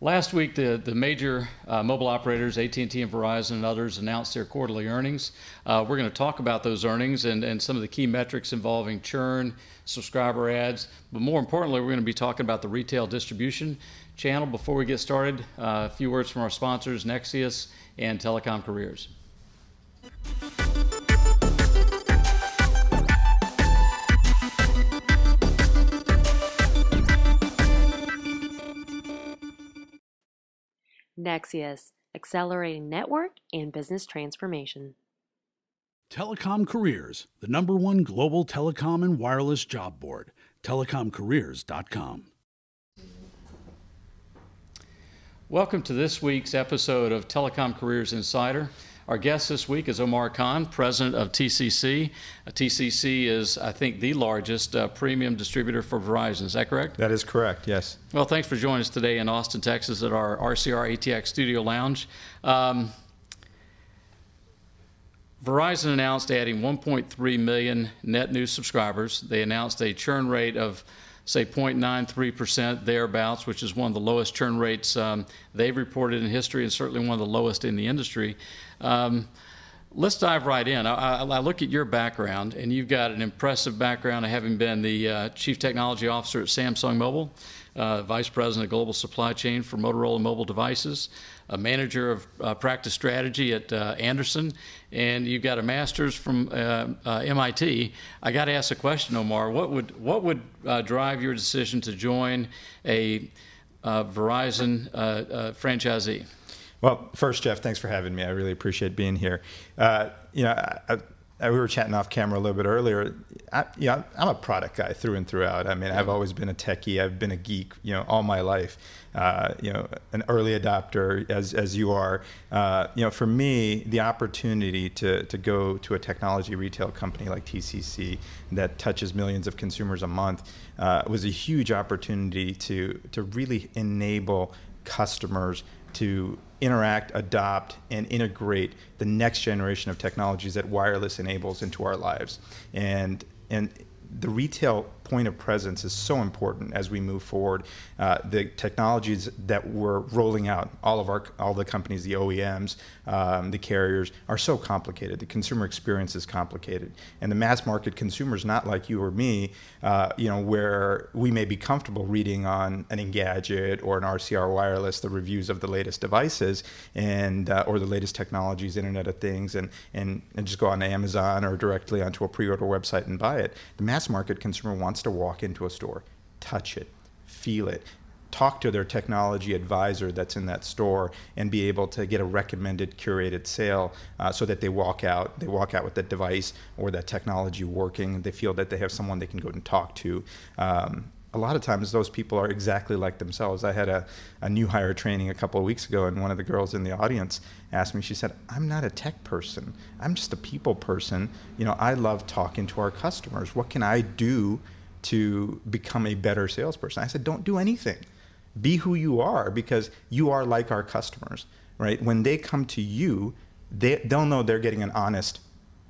Last week, the, the major uh, mobile operators, AT&T and Verizon and others, announced their quarterly earnings. Uh, we're going to talk about those earnings and, and some of the key metrics involving churn, subscriber adds, but more importantly, we're going to be talking about the retail distribution channel. Before we get started, uh, a few words from our sponsors, Nexius and Telecom Careers. Nexius, accelerating network and business transformation. Telecom Careers, the number one global telecom and wireless job board. TelecomCareers.com. Welcome to this week's episode of Telecom Careers Insider. Our guest this week is Omar Khan, president of TCC. Uh, TCC is, I think, the largest uh, premium distributor for Verizon. Is that correct? That is correct, yes. Well, thanks for joining us today in Austin, Texas at our RCR ATX Studio Lounge. Um, Verizon announced adding 1.3 million net new subscribers. They announced a churn rate of say 0.93% thereabouts, which is one of the lowest churn rates um, they've reported in history and certainly one of the lowest in the industry. Um, let's dive right in. I, I, look at your background, and you've got an impressive background of having been the uh, chief technology officer at Samsung Mobile, uh, vice president of global supply chain for Motorola Mobile Devices, a manager of uh, practice strategy at uh, Andersen, and you've got a master's from uh, uh, MIT. I got to ask a question, Omar. What would what would drive your decision to join a Verizon franchisee? Well, first, Jeff, thanks for having me. I really appreciate being here. Uh, you know, I, I, we were chatting off camera a little bit earlier. I, you know, I'm a product guy through and throughout. I mean, I've always been a techie. I've been a geek, you know, all my life. Uh, you know, an early adopter as, as you are. Uh, you know, for me, the opportunity to, to go to a technology retail company like TCC that touches millions of consumers a month uh, was a huge opportunity to, to really enable customers to interact, adopt, and integrate the next generation of technologies that wireless enables into our lives. And and the retail point of presence is so important as we move forward. Uh, the technologies that we're rolling out, all of our, all the companies, the OEMs, um, the carriers, are so complicated. The consumer experience is complicated, and the mass market consumer is not like you or me. Uh, you know, where we may be comfortable reading on an Engadget or an RCR Wireless the reviews of the latest devices and uh, or the latest technologies, Internet of Things, and, and and just go on Amazon or directly onto a pre-order website and buy it. The mass market consumer wants wants to walk into a store, touch it, feel it, talk to their technology advisor that's in that store and be able to get a recommended curated sale uh, so that they walk out they walk out with that device or that technology working. They feel that they have someone they can go and talk to. Um, a lot of times those people are exactly like themselves. I had a, a new hire training a couple of weeks ago and one of the girls in the audience asked me she said i'm not a tech person. I'm just a people person. You know i love talking to our customers. What can i do to become a better salesperson. I said, don't do anything. Be who you are because you are like our customers, right? When they come to you, they, they'll know they're getting an honest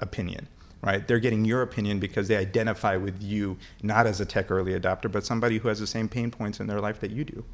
opinion, right? They're getting your opinion because they identify with you, not as a tech early adopter, but somebody who has the same pain points in their life that you do.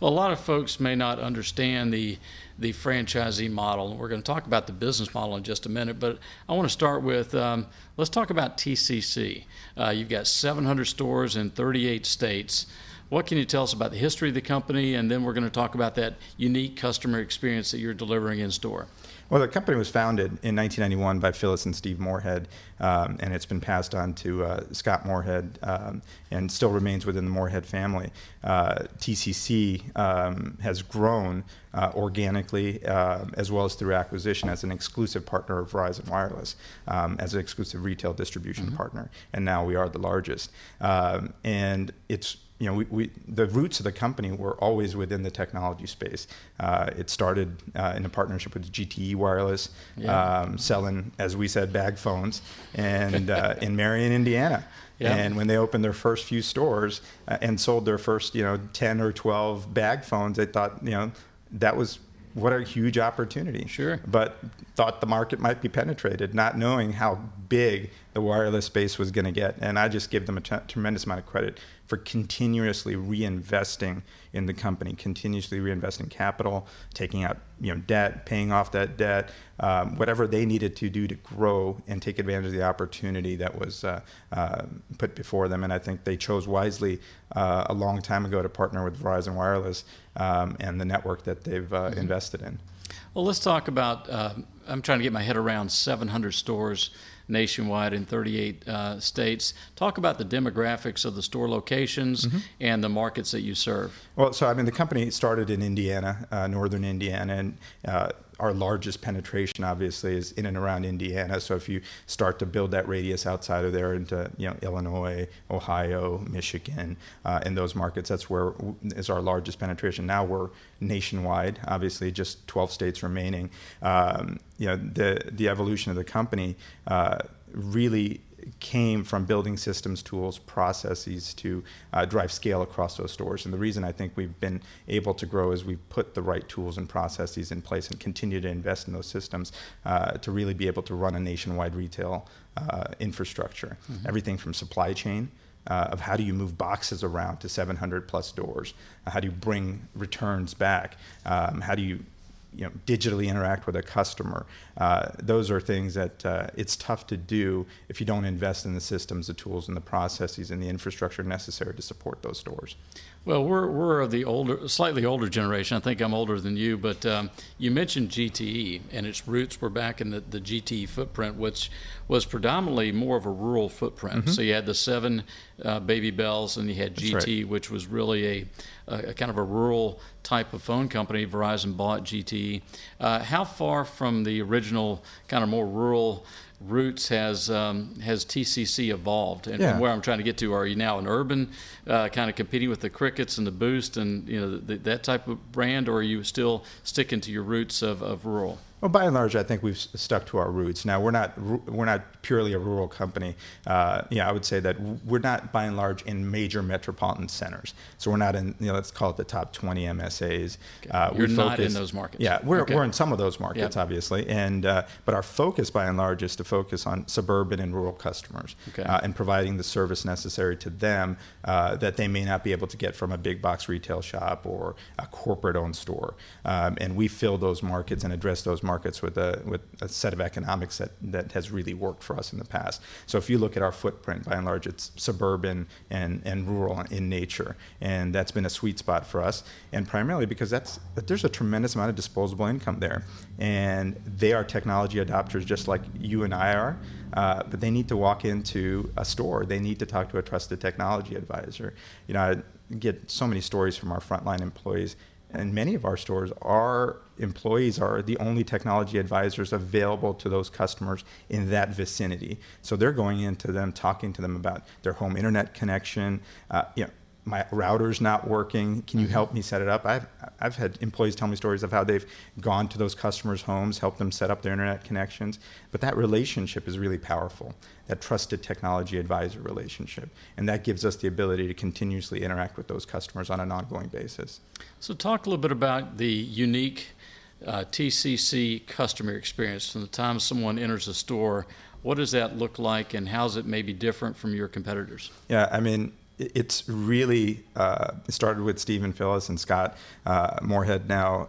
Well, a lot of folks may not understand the the franchisee model. We're going to talk about the business model in just a minute, but I want to start with um, let's talk about TCC. Uh, you've got 700 stores in 38 states. What can you tell us about the history of the company, and then we're going to talk about that unique customer experience that you're delivering in store. Well, the company was founded in 1991 by Phyllis and Steve Moorhead, um, and it's been passed on to uh, Scott Moorhead um, and still remains within the Moorhead family. Uh, TCC um, has grown uh, organically uh, as well as through acquisition as an exclusive partner of Verizon Wireless, um, as an exclusive retail distribution mm-hmm. partner, and now we are the largest. Um, and it's you know, we, we, the roots of the company were always within the technology space. Uh, it started uh, in a partnership with GTE Wireless, yeah. um, selling, as we said, bag phones, and uh, in Marion, Indiana. Yeah. And when they opened their first few stores uh, and sold their first, you know, ten or twelve bag phones, they thought, you know, that was what a huge opportunity. Sure. But thought the market might be penetrated, not knowing how big the wireless space was going to get. And I just give them a t- tremendous amount of credit for continuously reinvesting in the company, continuously reinvesting capital, taking out you know debt, paying off that debt, um, whatever they needed to do to grow and take advantage of the opportunity that was uh, uh, put before them. And I think they chose wisely uh, a long time ago to partner with Verizon Wireless um, and the network that they've uh, mm-hmm. invested in. Well, let's talk about. Uh, I'm trying to get my head around 700 stores nationwide in 38 uh, states. Talk about the demographics of the store locations mm-hmm. and the markets that you serve. Well, so I mean, the company started in Indiana, uh, northern Indiana, and uh, our largest penetration obviously is in and around Indiana. So if you start to build that radius outside of there into you know Illinois, Ohio, Michigan, uh, in those markets, that's where is our largest penetration. Now we're nationwide, obviously just 12 states remaining. Um, you know the the evolution of the company uh, really came from building systems, tools, processes to uh, drive scale across those stores. And the reason I think we've been able to grow is we've put the right tools and processes in place and continue to invest in those systems uh, to really be able to run a nationwide retail uh, infrastructure. Mm-hmm. Everything from supply chain. Uh, of how do you move boxes around to 700 plus doors? Uh, how do you bring returns back? Um, how do you you know, digitally interact with a customer. Uh, those are things that uh, it's tough to do if you don't invest in the systems, the tools, and the processes and the infrastructure necessary to support those stores. Well, we're, we're of the older, slightly older generation. I think I'm older than you, but um, you mentioned GTE, and its roots were back in the, the GTE footprint, which was predominantly more of a rural footprint. Mm-hmm. So you had the seven uh, baby bells, and you had GTE, right. which was really a, a, a, kind of a rural type of phone company. Verizon bought GTE. Uh, how far from the original kind of more rural roots has um, has TCC evolved? And, yeah. and, where I'm trying to get to, are you now an urban uh, kind of competing with the Crickets and the Boost and you know the, that type of brand, or are you still sticking to your roots of, of rural? Well, by and large, I think we've stuck to our roots. Now, we're not we're not purely a rural company. Uh, yeah, I would say that we're not by and large in major metropolitan centers. So we're not in you know let's call it the top 20 MSAs. Okay. Uh, You're not in those markets. Yeah, we're, okay. we're in some of those markets, yep. obviously, and uh, but our focus by and large is to focus on suburban and rural customers okay. Uh, and providing the service necessary to them uh, that they may not be able to get from a big box retail shop or a corporate-owned store. Um, and we fill those markets and address those markets markets with a with a set of economics that that has really worked for us in the past. So if you look at our footprint, by and large, it's suburban and and rural in nature, and that's been a sweet spot for us, and primarily because that's there's a tremendous amount of disposable income there, and they are technology adopters just like you and I are. Uh, but they need to walk into a store. They need to talk to a trusted technology advisor. You know, I get so many stories from our frontline employees and many of our stores, our employees are the only technology advisors available to those customers in that vicinity. So they're going into them, talking to them about their home internet connection, uh, you know, my router's not working. Can you help me set it up? I've, I've had employees tell me stories of how they've gone to those customers' homes, helped them set up their internet connections. But that relationship is really powerful, that trusted technology advisor relationship. And that gives us the ability to continuously interact with those customers on an ongoing basis. So, talk a little bit about the unique uh, TCC customer experience from the time someone enters a store. What does that look like, and how is it maybe different from your competitors? Yeah, I mean, it's really uh, started with Steve and Phyllis and Scott uh, Moorhead now.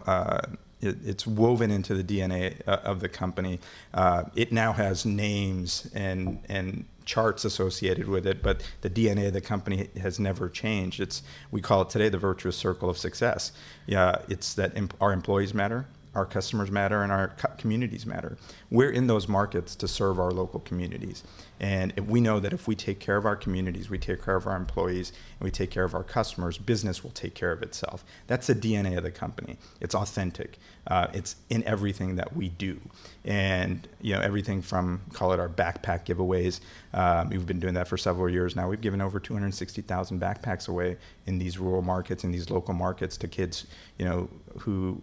It, it's woven into the DNA uh, of the company. Uh, it now has names and and charts associated with it, but the DNA of the company has never changed. It's we call it today the virtuous circle of success. Yeah, it's that our employees matter, our customers matter and our communities matter. We're in those markets to serve our local communities. And we know that if we take care of our communities, we take care of our employees, and we take care of our customers, business will take care of itself. That's the DNA of the company. It's authentic. Uh, it's in everything that we do. And, you know, everything from, call it our backpack giveaways. Um, we've been doing that for several years now. We've given over 260,000 backpacks away in these rural markets, in these local markets to kids, you know, who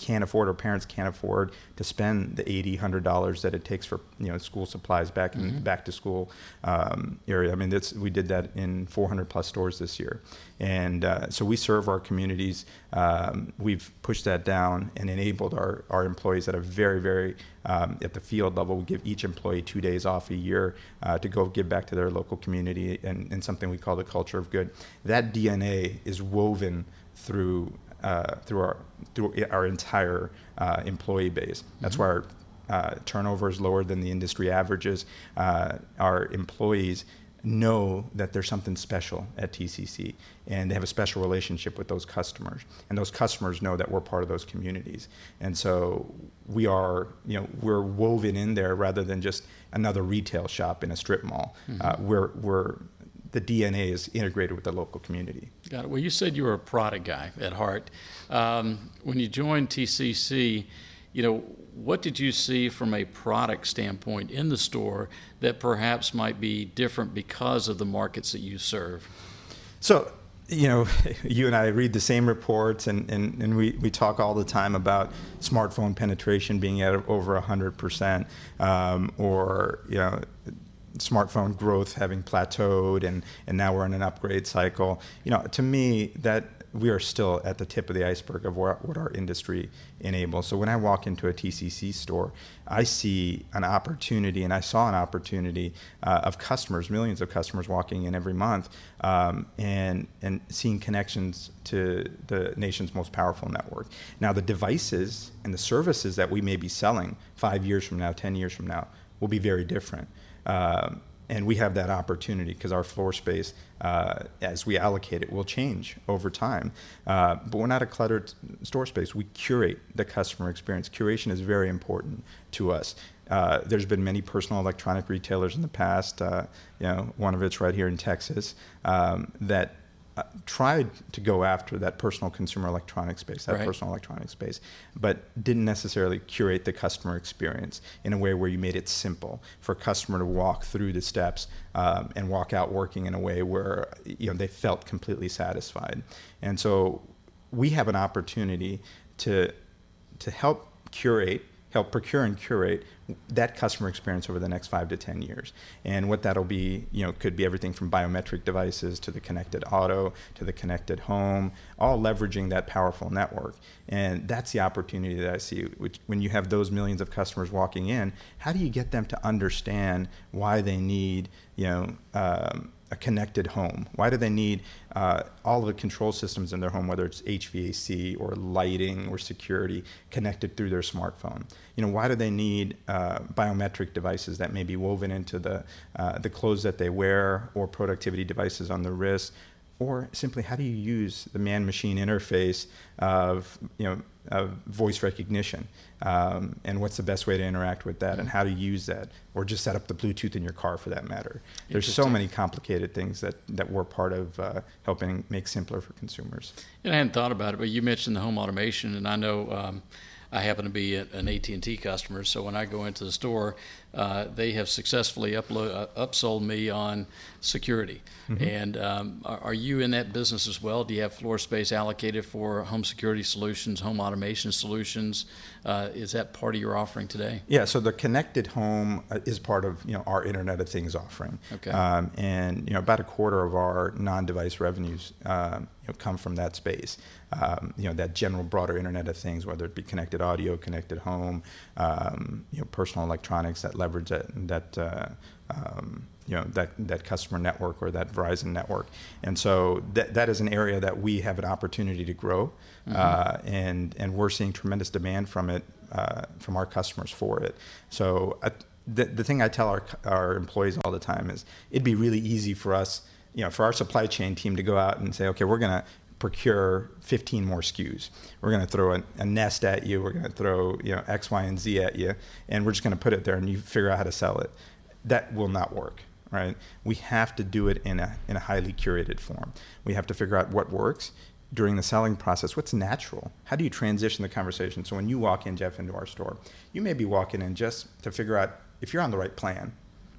can't afford or parents can't afford to spend the 80 100 dollars that it takes for you know school supplies back in mm-hmm. back to school um, area. I mean that's we did that in 400 plus stores this year. And uh, so we serve our communities um, we've pushed that down and enabled our, our employees at a very very um, at the field level we give each employee two days off a year uh, to go give back to their local community and, and something we call the culture of good. That dna is woven through uh, through our through our entire uh, employee base. That's mm-hmm. why our uh, turnover is lower than the industry averages. Uh, our employees know that there's something special at TCC and they have a special relationship with those customers and those customers know that we're part of those communities and so we are you know we're woven in there rather than just another retail shop in a strip mall mm-hmm. uh, we're we're the DNA is integrated with the local community. Got it. Well, you said you were a product guy at heart. Um, when you joined TCC, you know, what did you see from a product standpoint in the store that perhaps might be different because of the markets that you serve? So, you know, you and I read the same reports, and, and, and we, we talk all the time about smartphone penetration being at over 100%, um, or, you know, smartphone growth having plateaued and, and now we're in an upgrade cycle. You know, to me, that we are still at the tip of the iceberg of what, what our industry enables. So when I walk into a TCC store, I see an opportunity, and I saw an opportunity uh, of customers, millions of customers walking in every month, um, and and seeing connections to the nation's most powerful network. Now, the devices and the services that we may be selling five years from now, ten years from now, will be very different. Um, and we have that opportunity because our floor space, uh, as we allocate it, will change over time. Uh, but we're not a cluttered store space. We curate the customer experience. Curation is very important to us. Uh, there's been many personal electronic retailers in the past. Uh, you know, one of it's right here in Texas um, that tried to go after that personal consumer electronic space, that right. personal electronic space, but didn't necessarily curate the customer experience in a way where you made it simple for a customer to walk through the steps um, and walk out working in a way where you know they felt completely satisfied. And so we have an opportunity to to help curate help procure and curate that customer experience over the next five to ten years. And what that'll be, you know, could be everything from biometric devices to the connected auto to the connected home, all leveraging that powerful network. And that's the opportunity that I see. Which, when you have those millions of customers walking in, how do you get them to understand why they need, you know, um, a connected home? Why do they need uh, all of the control systems in their home, whether it's HVAC or lighting or security, connected through their smartphone? You know, why do they need uh, biometric devices that may be woven into the uh, the clothes that they wear or productivity devices on the wrist? Or simply, how do you use the man-machine interface of you know of voice recognition? um, and what's the best way to interact with that and how to use that or just set up the bluetooth in your car for that matter? There's so many complicated things that, that we're part of uh, helping make simpler for consumers. And i hadn't thought about it but you mentioned the home automation and i know um, I happen to be an AT&T customer, so when I go into the store, uh, they have successfully uh, upsold me on security. Mm-hmm. And um, are, are, you in that business as well? Do you have floor space allocated for home security solutions, home automation solutions? Uh, is that part of your offering today? Yeah. So the connected home uh, is part of you know our Internet of Things offering. Okay. Um, and you know about a quarter of our non-device revenues um, you know, come from that space. Um, you know that general broader Internet of Things, whether it be connected audio, connected home, um, you know personal electronics that leverage that that. Uh, um, you know that that customer network or that Verizon network, and so that that is an area that we have an opportunity to grow, mm-hmm. uh, and and we're seeing tremendous demand from it uh, from our customers for it. So I, the the thing I tell our our employees all the time is it'd be really easy for us, you know, for our supply chain team to go out and say, okay, we're gonna procure 15 more SKUs. We're going to throw a, a, nest at you. We're going to throw you know X, Y, and Z at you, and we're just going to put it there, and you figure out how to sell it. That will not work right? We have to do it in a, in a highly curated form. We have to figure out what works during the selling process. What's natural? How do you transition the conversation? So when you walk in, Jeff, into our store, you may be walking in just to figure out if you're on the right plan,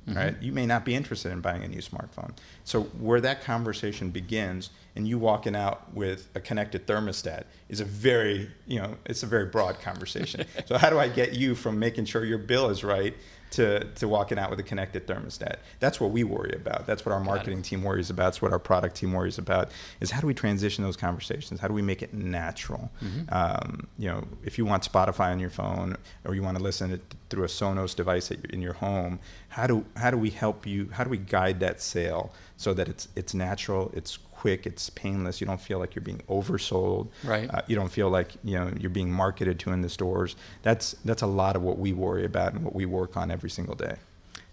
right? Mm-hmm. You may not be interested in buying a new smartphone. So where that conversation begins, and you walking out with a connected thermostat, is a very, you know, it's a very broad conversation. so how do I get you from making sure your bill is right to, to walking out with a connected thermostat. That's what we worry about. That's what our marketing team worries about. That's what our product team worries about. Is how do we transition those conversations? How do we make it natural? Mm-hmm. Um, you know, if you want Spotify on your phone or you want to listen to, through a Sonos device in your home, how do how do we help you? How do we guide that sale so that it's it's natural, it's quick, it's painless. You don't feel like you're being oversold. Right. Uh, you don't feel like you know you're being marketed to in the stores. That's that's a lot of what we worry about and what we work on every single day.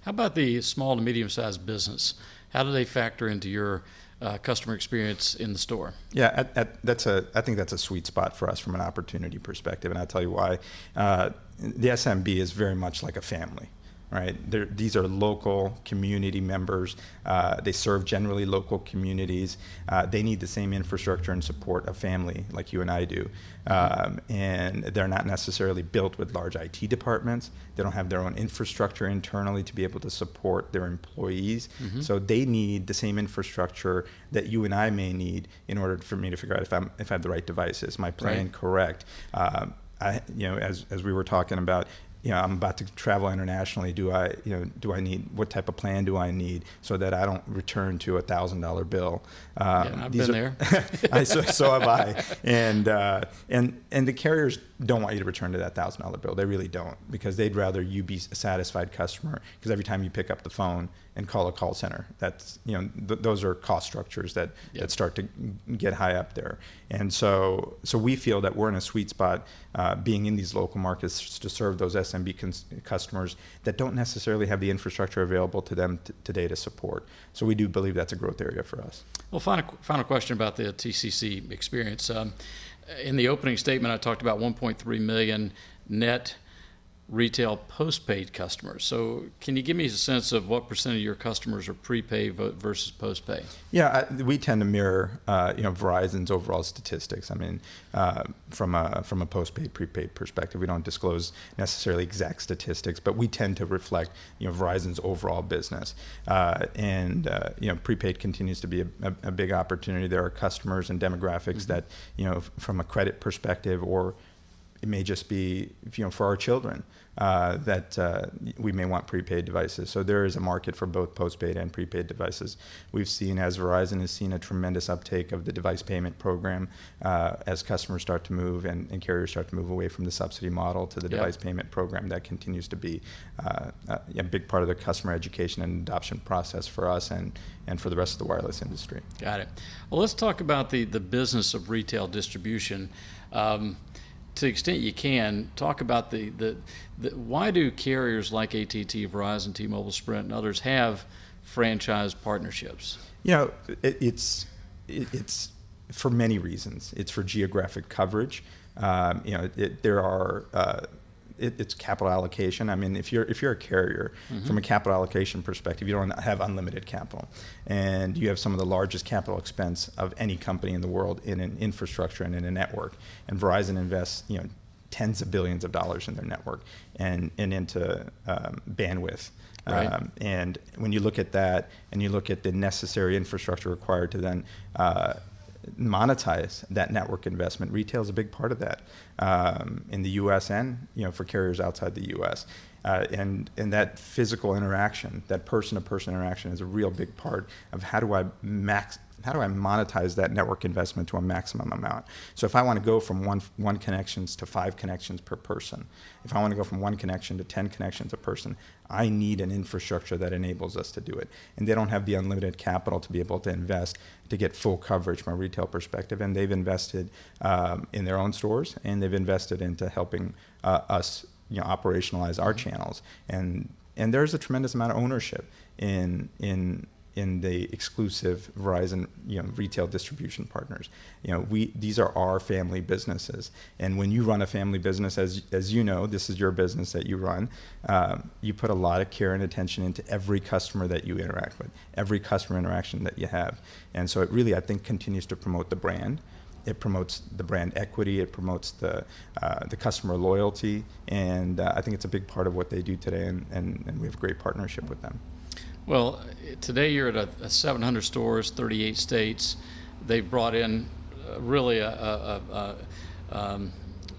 How about the small to medium sized business? How do they factor into your uh, customer experience in the store? Yeah, at, at, that's a. I think that's a sweet spot for us from an opportunity perspective, and I'll tell you why. Uh, the SMB is very much like a family right? They're, these are local community members. Uh, they serve generally local communities. Uh, they need the same infrastructure and support a family like you and I do. Um, and they're not necessarily built with large IT departments. They don't have their own infrastructure internally to be able to support their employees. Mm-hmm. So they need the same infrastructure that you and I may need in order for me to figure out if I'm if I have the right devices, my plan right. correct. Um, I, you know, as, as we were talking about, you know, I'm about to travel internationally. Do I, you know, do I need what type of plan do I need so that I don't return to a thousand dollar bill? Um, yeah, I've been are, there. I, so, so, have I. And uh, and and the carriers don't want you to return to that thousand dollar bill. They really don't because they'd rather you be a satisfied customer. Because every time you pick up the phone and call a call center, that's you know th- those are cost structures that yep. that start to get high up there. And so so we feel that we're in a sweet spot, uh, being in these local markets to serve those SMB cons- customers that don't necessarily have the infrastructure available to them t- today to support. So we do believe that's a growth area for us. Well, final final question about the TCC experience. Um, in the opening statement, I talked about 1.3 million net retail postpaid customers. So, can you give me a sense of what percent of your customers are prepaid versus postpaid? Yeah, I, we tend to mirror, uh, you know, Verizon's overall statistics. I mean, uh, from a from a postpaid prepaid perspective, we don't disclose necessarily exact statistics, but we tend to reflect, you know, Verizon's overall business. Uh, and uh, you know, prepaid continues to be a, a, a, big opportunity. There are customers and demographics mm-hmm. that, you know, from a credit perspective or it may just be you know for our children uh, that uh, we may want prepaid devices. So there is a market for both postpaid and prepaid devices. We've seen as Verizon has seen a tremendous uptake of the device payment program uh, as customers start to move and, and, carriers start to move away from the subsidy model to the device payment program. That continues to be uh, a big part of the customer education and adoption process for us and and for the rest of the wireless industry. Got it. Well, let's talk about the the business of retail distribution. Um, to the extent you can, talk about the, the, the why do carriers like AT&T, Verizon, T-Mobile, Sprint, and others have franchise partnerships? You know, it, it's it, it's for many reasons. It's for geographic coverage. Um, you know, it, there are uh, it, it's capital allocation. I mean, if you're if you're a carrier, mm-hmm. from a capital allocation perspective, you don't have unlimited capital, and you have some of the largest capital expense of any company in the world in an infrastructure and in a network. And Verizon invests, you know, tens of billions of dollars in their network and and into um, bandwidth. Right. Um, and when you look at that, and you look at the necessary infrastructure required to then uh, monetize that network investment. Retail is a big part of that um, in the U.S. and you know for carriers outside the U.S. Uh, and and that physical interaction, that person-to-person interaction, is a real big part of how do I max how do I monetize that network investment to a maximum amount? So if I want to go from one one connections to five connections per person, if I want to go from one connection to ten connections a person, I need an infrastructure that enables us to do it. And they don't have the unlimited capital to be able to invest to get full coverage from a retail perspective. And they've invested um, in their own stores and they've invested into helping uh, us you know operationalize our channels and and there's a tremendous amount of ownership in in in the exclusive Verizon you know, retail distribution partners. You know, we these are our family businesses, and when you run a family business, as as you know, this is your business that you run. Um, you put a lot of care and attention into every customer that you interact with, every customer interaction that you have, and so it really I think continues to promote the brand. It promotes the brand equity. It promotes the uh, the customer loyalty, and uh, I think it's a big part of what they do today. And, and, and we have a great partnership with them. Well, today you're at a, a 700 stores, 38 states. They've brought in uh, really a, a, a, um,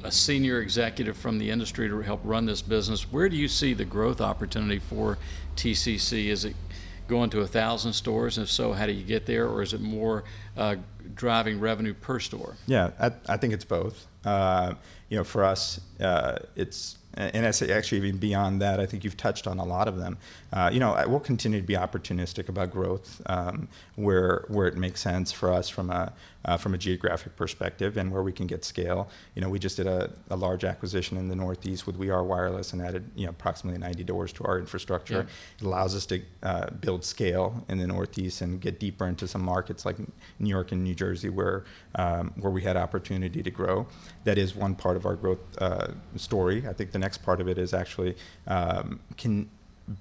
a, senior executive from the industry to help run this business. Where do you see the growth opportunity for TCC? Is it going to a thousand stores? And if so, how do you get there? Or is it more uh, driving revenue per store? Yeah, I, I think it's both. Uh, you know, for us, uh, it's and I say actually even beyond that, I think you've touched on a lot of them. Uh, you know, we'll continue to be opportunistic about growth um, where where it makes sense for us from a uh, from a geographic perspective and where we can get scale. You know, we just did a, a large acquisition in the Northeast with We Are Wireless and added you know approximately 90 doors to our infrastructure. Yeah. It allows us to uh, build scale in the Northeast and get deeper into some markets like New York and New Jersey where um, where we had opportunity to grow. That is one part of our growth uh, story. I think the next part of it is actually um, can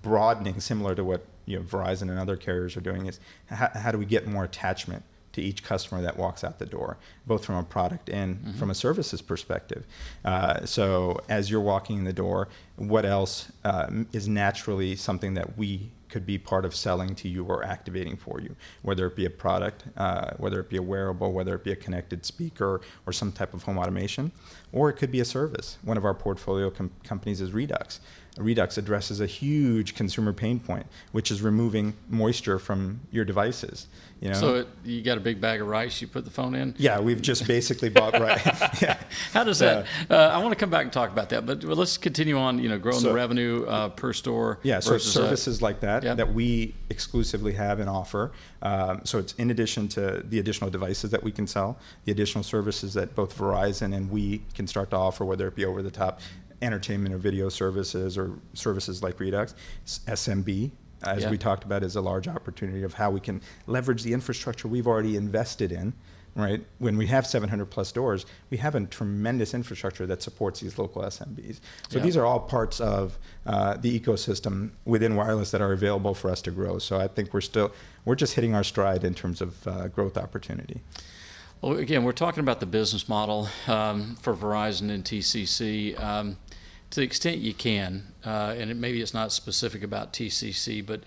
broadening, similar to what you know, Verizon and other carriers are doing, is how, how do we get more attachment to each customer that walks out the door, both from a product and mm-hmm. from a services perspective. Uh, so as you're walking in the door, what else uh, is naturally something that we could be part of selling to you or activating for you, whether it be a product, uh, whether it be a wearable, whether it be a connected speaker or some type of home automation, or it could be a service. One of our portfolio com- companies is Redux. Redux addresses a huge consumer pain point, which is removing moisture from your devices. You know? So it, you got a big bag of rice. You put the phone in. Yeah, we've just basically bought rice. yeah. How does that? Uh, I want to come back and talk about that, but let's continue on. You know, growing so, the revenue uh, per store. Yeah, so services like that yep. that we exclusively have and offer. Um, so it's in addition to the additional devices that we can sell, the additional services that both Verizon and we can start to offer, whether it be over the top entertainment or video services or services like Redux, SMB, as yeah. we talked about, is a large opportunity of how we can leverage the infrastructure we've already invested in. Right when we have 700 plus doors, we have a tremendous infrastructure that supports these local SMBs. So yeah. these are all parts of uh, the ecosystem within wireless that are available for us to grow. So I think we're still we're just hitting our stride in terms of uh, growth opportunity. Well, again, we're talking about the business model um, for Verizon and TCC. Um, to the extent you can, uh, and it, maybe it's not specific about TCC, but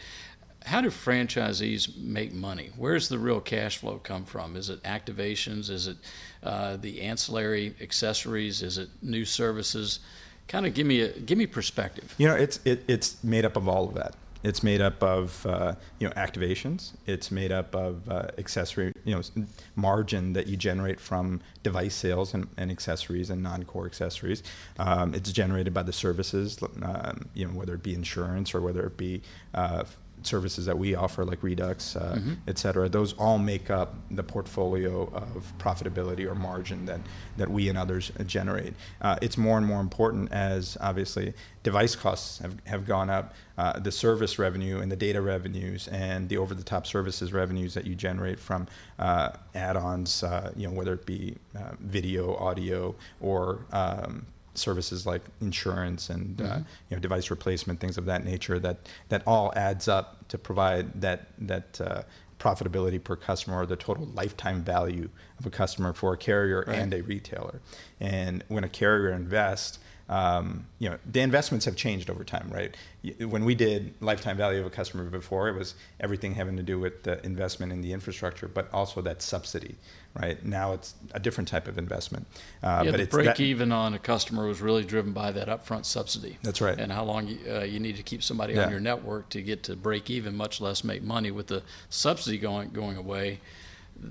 how do franchisees make money? Where's the real cash flow come from? Is it activations? Is it uh, the ancillary accessories? Is it new services? Kind of give me a give me perspective. You know, it's it, it's made up of all of that. It's made up of uh, you know activations. It's made up of uh, accessory you know margin that you generate from device sales and, and accessories and non-core accessories. Um, it's generated by the services, um, you know whether it be insurance or whether it be uh, services that we offer, like Redux, uh, mm-hmm. et cetera, those all make up the portfolio of profitability or margin that, that we and others generate. Uh, it's more and more important as obviously device costs have, have gone up, uh, the service revenue and the data revenues and the over the top services revenues that you generate from uh, add ons, uh, you know, whether it be uh, video, audio, or um, services like insurance and uh, mm-hmm. uh, you know device replacement, things of that nature. That that all adds up to provide that that uh, profitability per customer or the total lifetime value of a customer for a carrier right. and a retailer. And when a carrier invests um, you know, the investments have changed over time, right? When we did lifetime value of a customer before, it was everything having to do with the investment in the infrastructure, but also that subsidy, right? Now it's a different type of investment. Uh, yeah, but the break that, even on a customer was really driven by that upfront subsidy. That's right. And how long you, uh, you need to keep somebody yeah. on your network to get to break even, much less make money. With the subsidy going going away,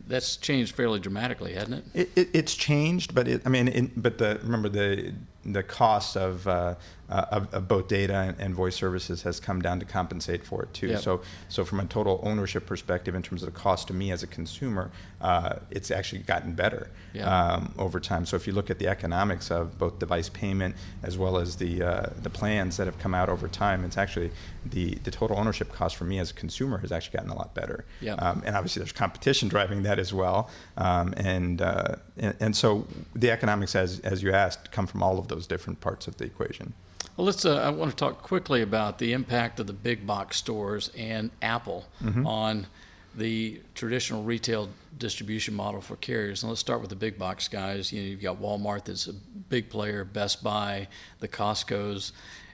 that's changed fairly dramatically, hasn't it? it, it it's changed, but it, I mean, it, but the remember the the cost of, uh, uh, of, of, both data and, and, voice services has come down to compensate for it too. Yep. So, so from a total ownership perspective, in terms of the cost to me as a consumer, uh, it's actually gotten better yep. um, over time. So if you look at the economics of both device payment as well as the uh, the plans that have come out over time, it's actually the the total ownership cost for me as a consumer has actually gotten a lot better. Yep. Um, and obviously, there's competition driving that as well. Um, and, uh, and and so the economics, as as you asked, come from all of those different parts of the equation. Well, let's. Uh, I want to talk quickly about the impact of the big box stores and Apple mm-hmm. on the traditional retail distribution model for carriers. And let's start with the big box guys. You know, you've got Walmart that's a big player, Best Buy, the Costco's.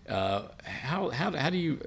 Uh, how, how, how do you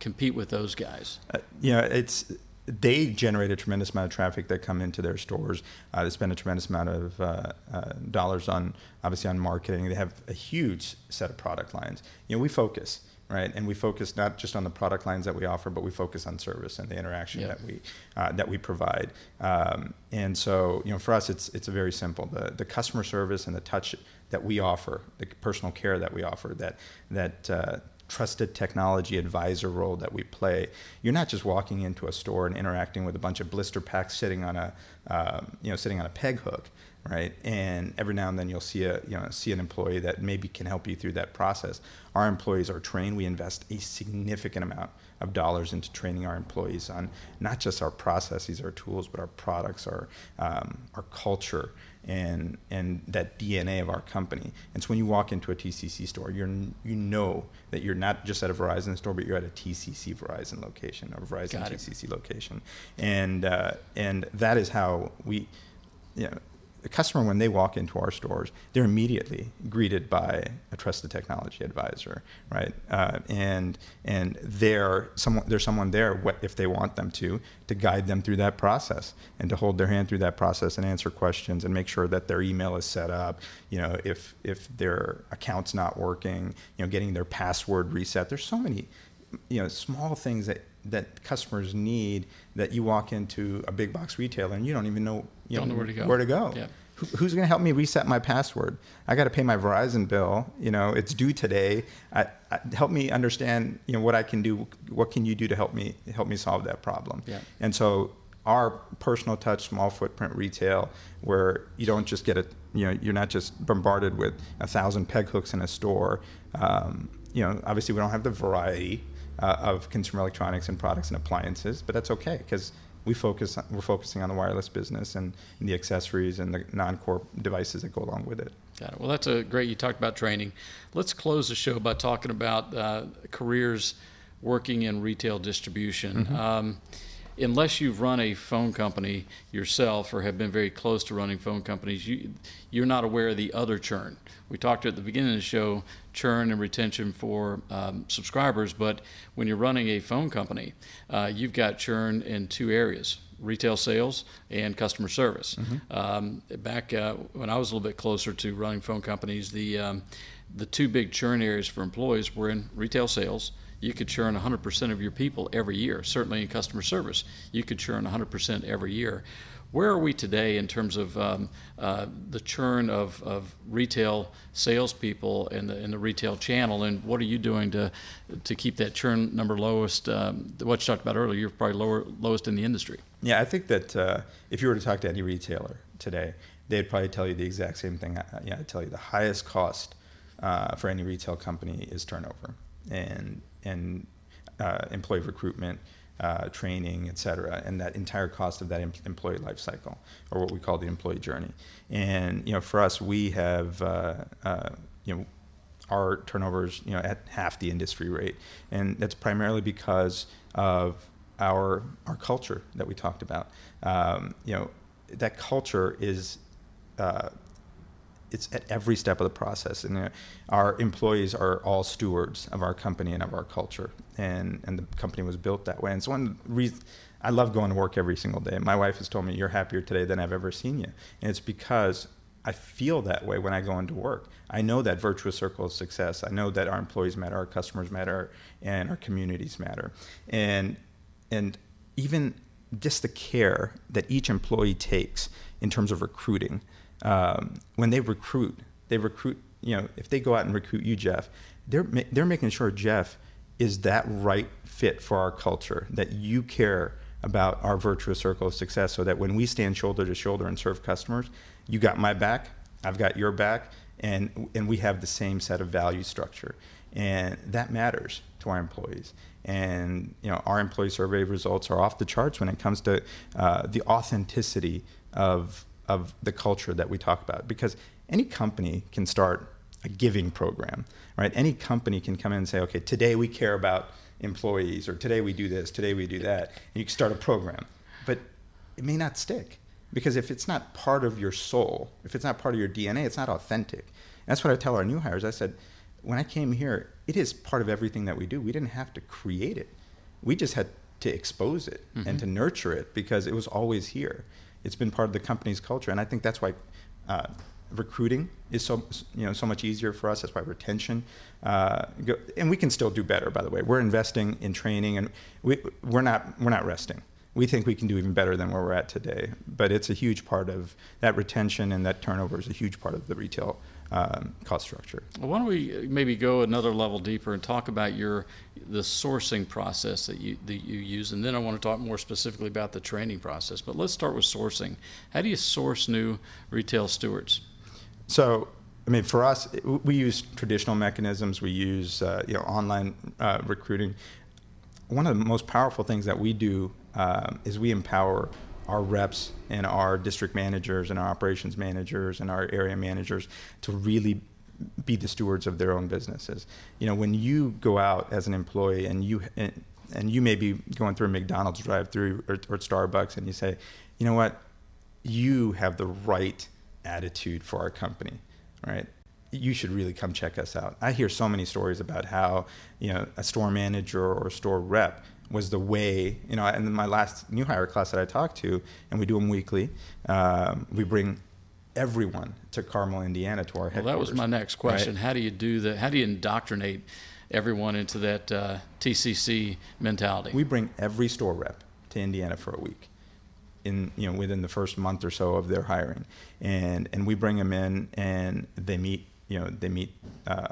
compete with those guys? Uh, you know, it's they generate a tremendous amount of traffic that come into their stores. Uh, they spend a tremendous amount of uh, uh, dollars on obviously on marketing. They have a huge set of product lines. You know, we focus right, and we focus not just on the product lines that we offer, but we focus on service and the interaction that we uh, that we provide. Um, and so, you know, for us, it's it's very simple the the customer service and the touch that we offer, the personal care that we offer, that that uh, trusted technology advisor role that we play. You're not just walking into a store and interacting with a bunch of blister packs sitting on a, um, you know, sitting on a peg hook, right? And every now and then you'll see a, you know, see an employee that maybe can help you through that process. Our employees are trained. We invest a significant amount of dollars into training our employees on not just our processes, our tools, but our products, our, um, our culture, and and that DNA of our company. And so when you walk into a TCC store, you're you know that you're not just at a Verizon store, but you're at a TCC Verizon location or Verizon TCC location, and uh, and that is how we, you know, the customer when they walk into our stores, they're immediately greeted by a trusted technology advisor, right? Uh, and and there someone there's someone there what, if they want them to to guide them through that process and to hold their hand through that process and answer questions and make sure that their email is set up. You know, if if their account's not working, you know, getting their password reset. There's so many, you know, small things that that customers need that you walk into a big box retailer and you don't even know you don't know, know where to go. Where to go. Yeah. Who, who's going to help me reset my password? I got to pay my Verizon bill. You know, it's due today. I, I, help me understand. You know what I can do. What can you do to help me help me solve that problem? Yeah. And so our personal touch, small footprint retail, where you don't just get a, you know, you're not just bombarded with a thousand peg hooks in a store. Um, you know, obviously we don't have the variety uh, of consumer electronics and products and appliances, but that's okay because we focus we're focusing on the wireless business and, and, the accessories and the non-core devices that go along with it. Got it. Well, that's a great. You talked about training. Let's close the show by talking about uh, careers working in retail distribution. Mm-hmm. Um, unless you've run a phone company yourself or have been very close to running phone companies, you, you're not aware of the other churn. We talked at the beginning of the show churn and retention for um, subscribers, but when you're running a phone company, uh, you've got churn in two areas retail sales and customer service. Mm-hmm. Um, back uh, when I was a little bit closer to running phone companies, the um, the two big churn areas for employees were in retail sales you could churn 100% of your people every year. Certainly in customer service, you could churn 100% every year. Where are we today in terms of um, uh, the churn of, of retail salespeople in the in the retail channel, and what are you doing to to keep that churn number lowest? Um, what you talked about earlier, you're probably lower lowest in the industry. Yeah, I think that uh, if you were to talk to any retailer today, they'd probably tell you the exact same thing. Yeah, I'd tell you the highest cost uh, for any retail company is turnover, and and uh, employee recruitment, uh, training, et cetera, and that entire cost of that em- employee life cycle, or what we call the employee journey. And you know, for us, we have uh, uh you know our turnovers you know at half the industry rate, and that's primarily because of our our culture that we talked about. Um, you know, that culture is uh, it's at every step of the process. And our employees are all stewards of our company and of our culture. And, and the company was built that way. And it's one reason I love going to work every single day. My wife has told me, You're happier today than I've ever seen you. And it's because I feel that way when I go into work. I know that virtuous circle of success. I know that our employees matter, our customers matter, and our communities matter. And, and even just the care that each employee takes in terms of recruiting um, when they recruit, they recruit. You know, if they go out and recruit you, Jeff, they're they're making sure Jeff is that right fit for our culture. That you care about our virtuous circle of success, so that when we stand shoulder to shoulder and serve customers, you got my back, I've got your back, and and we have the same set of value structure, and that matters to our employees. And you know, our employee survey results are off the charts when it comes to uh, the authenticity of of the culture that we talk about. Because any company can start a giving program right? Any company can come in and say okay today we care about employees or today we do this today we do that and you can start a program. But it may not stick because if it's not part of your soul if it's not part of your dna it's not authentic. And that's what i tell our new hires. I said when i came here it is part of everything that we do. We didn't have to create it. We just had to expose it mm-hmm. and to nurture it because it was always here. It's been part of the company's culture, and I think that's why uh, recruiting is so you know so much easier for us. That's why retention, uh, go, and we can still do better. By the way, we're investing in training, and we we're not we're not resting. We think we can do even better than where we're at today. But it's a huge part of that retention and that turnover is a huge part of the retail um, cost structure. Well, why don't we maybe go another level deeper and talk about your the sourcing process that you that you use, and then I want to talk more specifically about the training process. But let's start with sourcing. How do you source new retail stewards? So. I mean, for us, we use traditional mechanisms. We use, uh, you know, online uh, recruiting. One of the most powerful things that we do um, is we empower our reps and our district managers and our operations managers and our area managers to really be the stewards of their own businesses. You know, when you go out as an employee and you and, and you may be going through a McDonald's drive-through or, or Starbucks and you say, you know what, you have the right attitude for our company, right? you should really come check us out. I hear so many stories about how, you know, a store manager or a store rep was the way, you know, and then my last new hire class that I talked to, and we do them weekly, um, we bring everyone to Carmel, Indiana to our headquarters. Well, that was my next question. Right? How do you do that? How do you indoctrinate everyone into that uh, TCC mentality? We bring every store rep to Indiana for a week. In you know within the first month or so of their hiring, and and we bring them in and they meet you know they meet uh,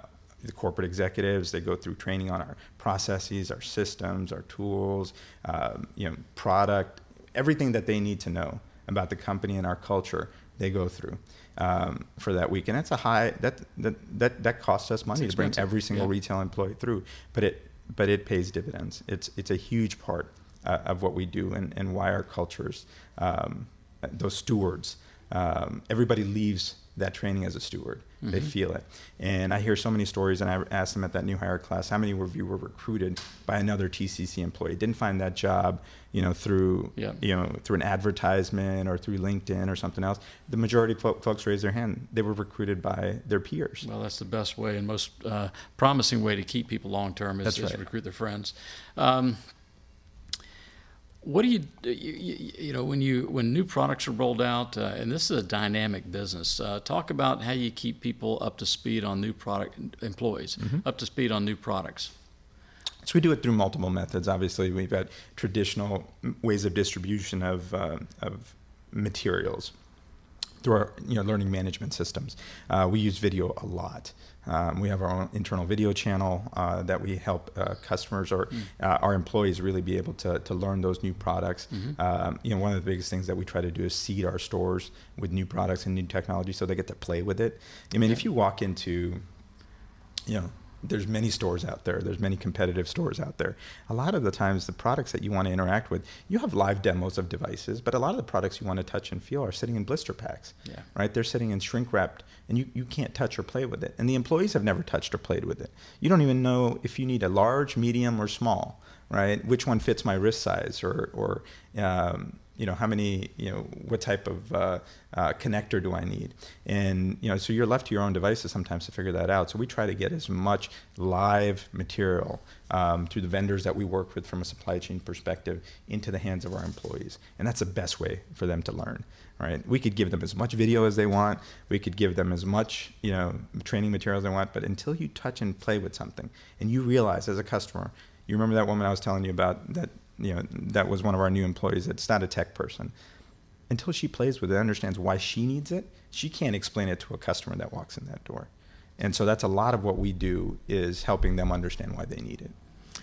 the corporate executives. They go through training on our processes, our systems, our tools, um, you know, product, everything that they need to know about the company and our culture. They go through um, for that week, and that's a high that that that, that costs us money to bring every single yeah. retail employee through. But it but it pays dividends. It's it's a huge part uh, of what we do and, and why our cultures, um, those stewards, um, everybody leaves that training as a steward. Mm-hmm. They feel it. And I hear so many stories, and I asked them at that new hire class, how many of you were recruited by another TCC employee? Didn't find that job, you know, through yeah. you know through an advertisement or through LinkedIn or something else. The majority of folks raised their hand. They were recruited by their peers. Well, that's the best way and most uh, promising way to keep people long term is, is recruit their friends. Um, what do you, you, you know when you when new products are rolled out uh, and this is a dynamic business uh, talk about how you keep people up to speed on new product employees mm-hmm. up to speed on new products. So we do it through multiple methods. Obviously we've got traditional ways of distribution of, uh, of materials through our you know learning management systems. Uh, we use video a lot um, we have our own internal video channel uh, that we help uh, customers or mm. uh, our employees really be able to, to learn those new products. Mm-hmm. Um, you know, one of the biggest things that we try to do is seed our stores with new products and new technology so they get to play with it. I mean, if you walk into, you know, there's many stores out there. There's many competitive stores out there. A lot of the times, the products that you want to interact with, you have live demos of devices, but a lot of the products you want to touch and feel are sitting in blister packs. Yeah. Right? They're sitting in shrink wrapped, and you, you can't touch or play with it. And the employees have never touched or played with it. You don't even know if you need a large, medium, or small. Right? Which one fits my wrist size, or or um, you know how many you know what type of uh, uh, connector do i need? And you know so you're left to your own devices sometimes to figure that out. So we try to get as much live material um, through the vendors that we work with from a supply chain perspective into the hands of our employees. And that's the best way for them to learn right? We could give them as much video as they want. We could give them as much you know training materials they want. But until you touch and play with something and you realize as a customer you remember that woman i was telling you about that you know, that was one of our new employees It's not a tech person. Until she plays with it, understands why she needs it, she can't explain it to a customer that walks in that door. And so that's a lot of what we do is helping them understand why they need it.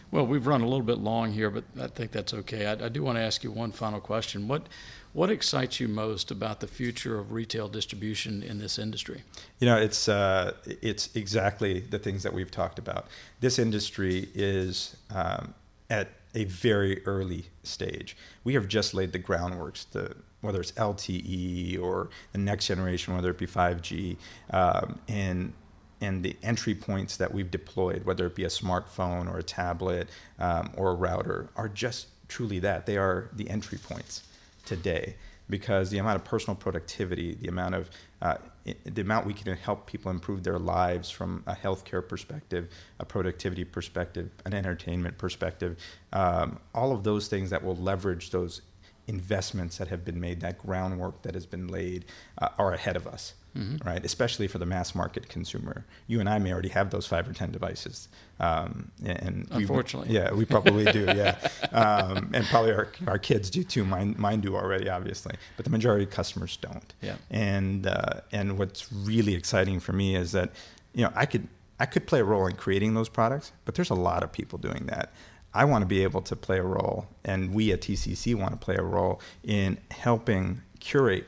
Well, we've run a little bit long here, but I think that's okay. I, I do want to ask you one final question. What what excites you most about the future of retail distribution in this industry? You know, it's uh, it's exactly the things that we've talked about. This industry is um, at a very early stage. We have just laid the groundworks, the, whether it's LTE or the next generation, whether it be 5G, um, and and the entry points that we've deployed, whether it be a smartphone or a tablet um, or a router, are just truly that. They are the entry points today. Because the amount of personal productivity, the amount of uh, the amount we can help people improve their lives from a healthcare perspective, a productivity perspective, an entertainment perspective, um, all of those things that will leverage those investments that have been made, that groundwork that has been laid, uh, are ahead of us. Mm-hmm. Right, especially for the mass market consumer. You and I may already have those five or ten devices, um, and unfortunately, we, yeah, we probably do, yeah, um, and probably our, our kids do too. Mine, mine do already, obviously, but the majority of customers don't. Yeah, and uh, and what's really exciting for me is that you know I could I could play a role in creating those products, but there's a lot of people doing that. I want to be able to play a role, and we at TCC want to play a role in helping curate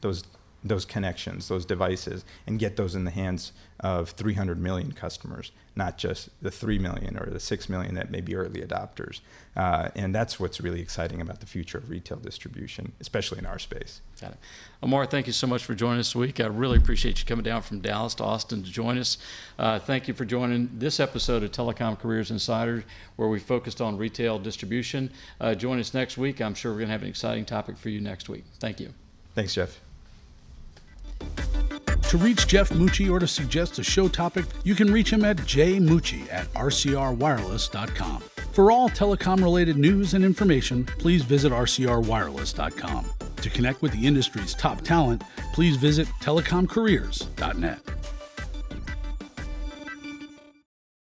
those those connections, those devices, and get those in the hands of 300 million customers, not just the 3 million or the 6 million that may be early adopters. Uh, and that's what's really exciting about the future of retail distribution, especially in our space. Got it. Amar, thank you so much for joining us this week. I really appreciate you coming down from Dallas to Austin to join us. Uh, thank you for joining this episode of Telecom Careers Insider, where we focused on retail distribution. Uh, join us next week. I'm sure we're going to have an exciting topic for you next week. Thank you. Thanks, Jeff. To reach Jeff Mucci or to suggest a show topic, you can reach him at jmucci at rcrwireless.com. For all telecom related news and information, please visit rcrwireless.com. To connect with the industry's top talent, please visit telecomcareers.net.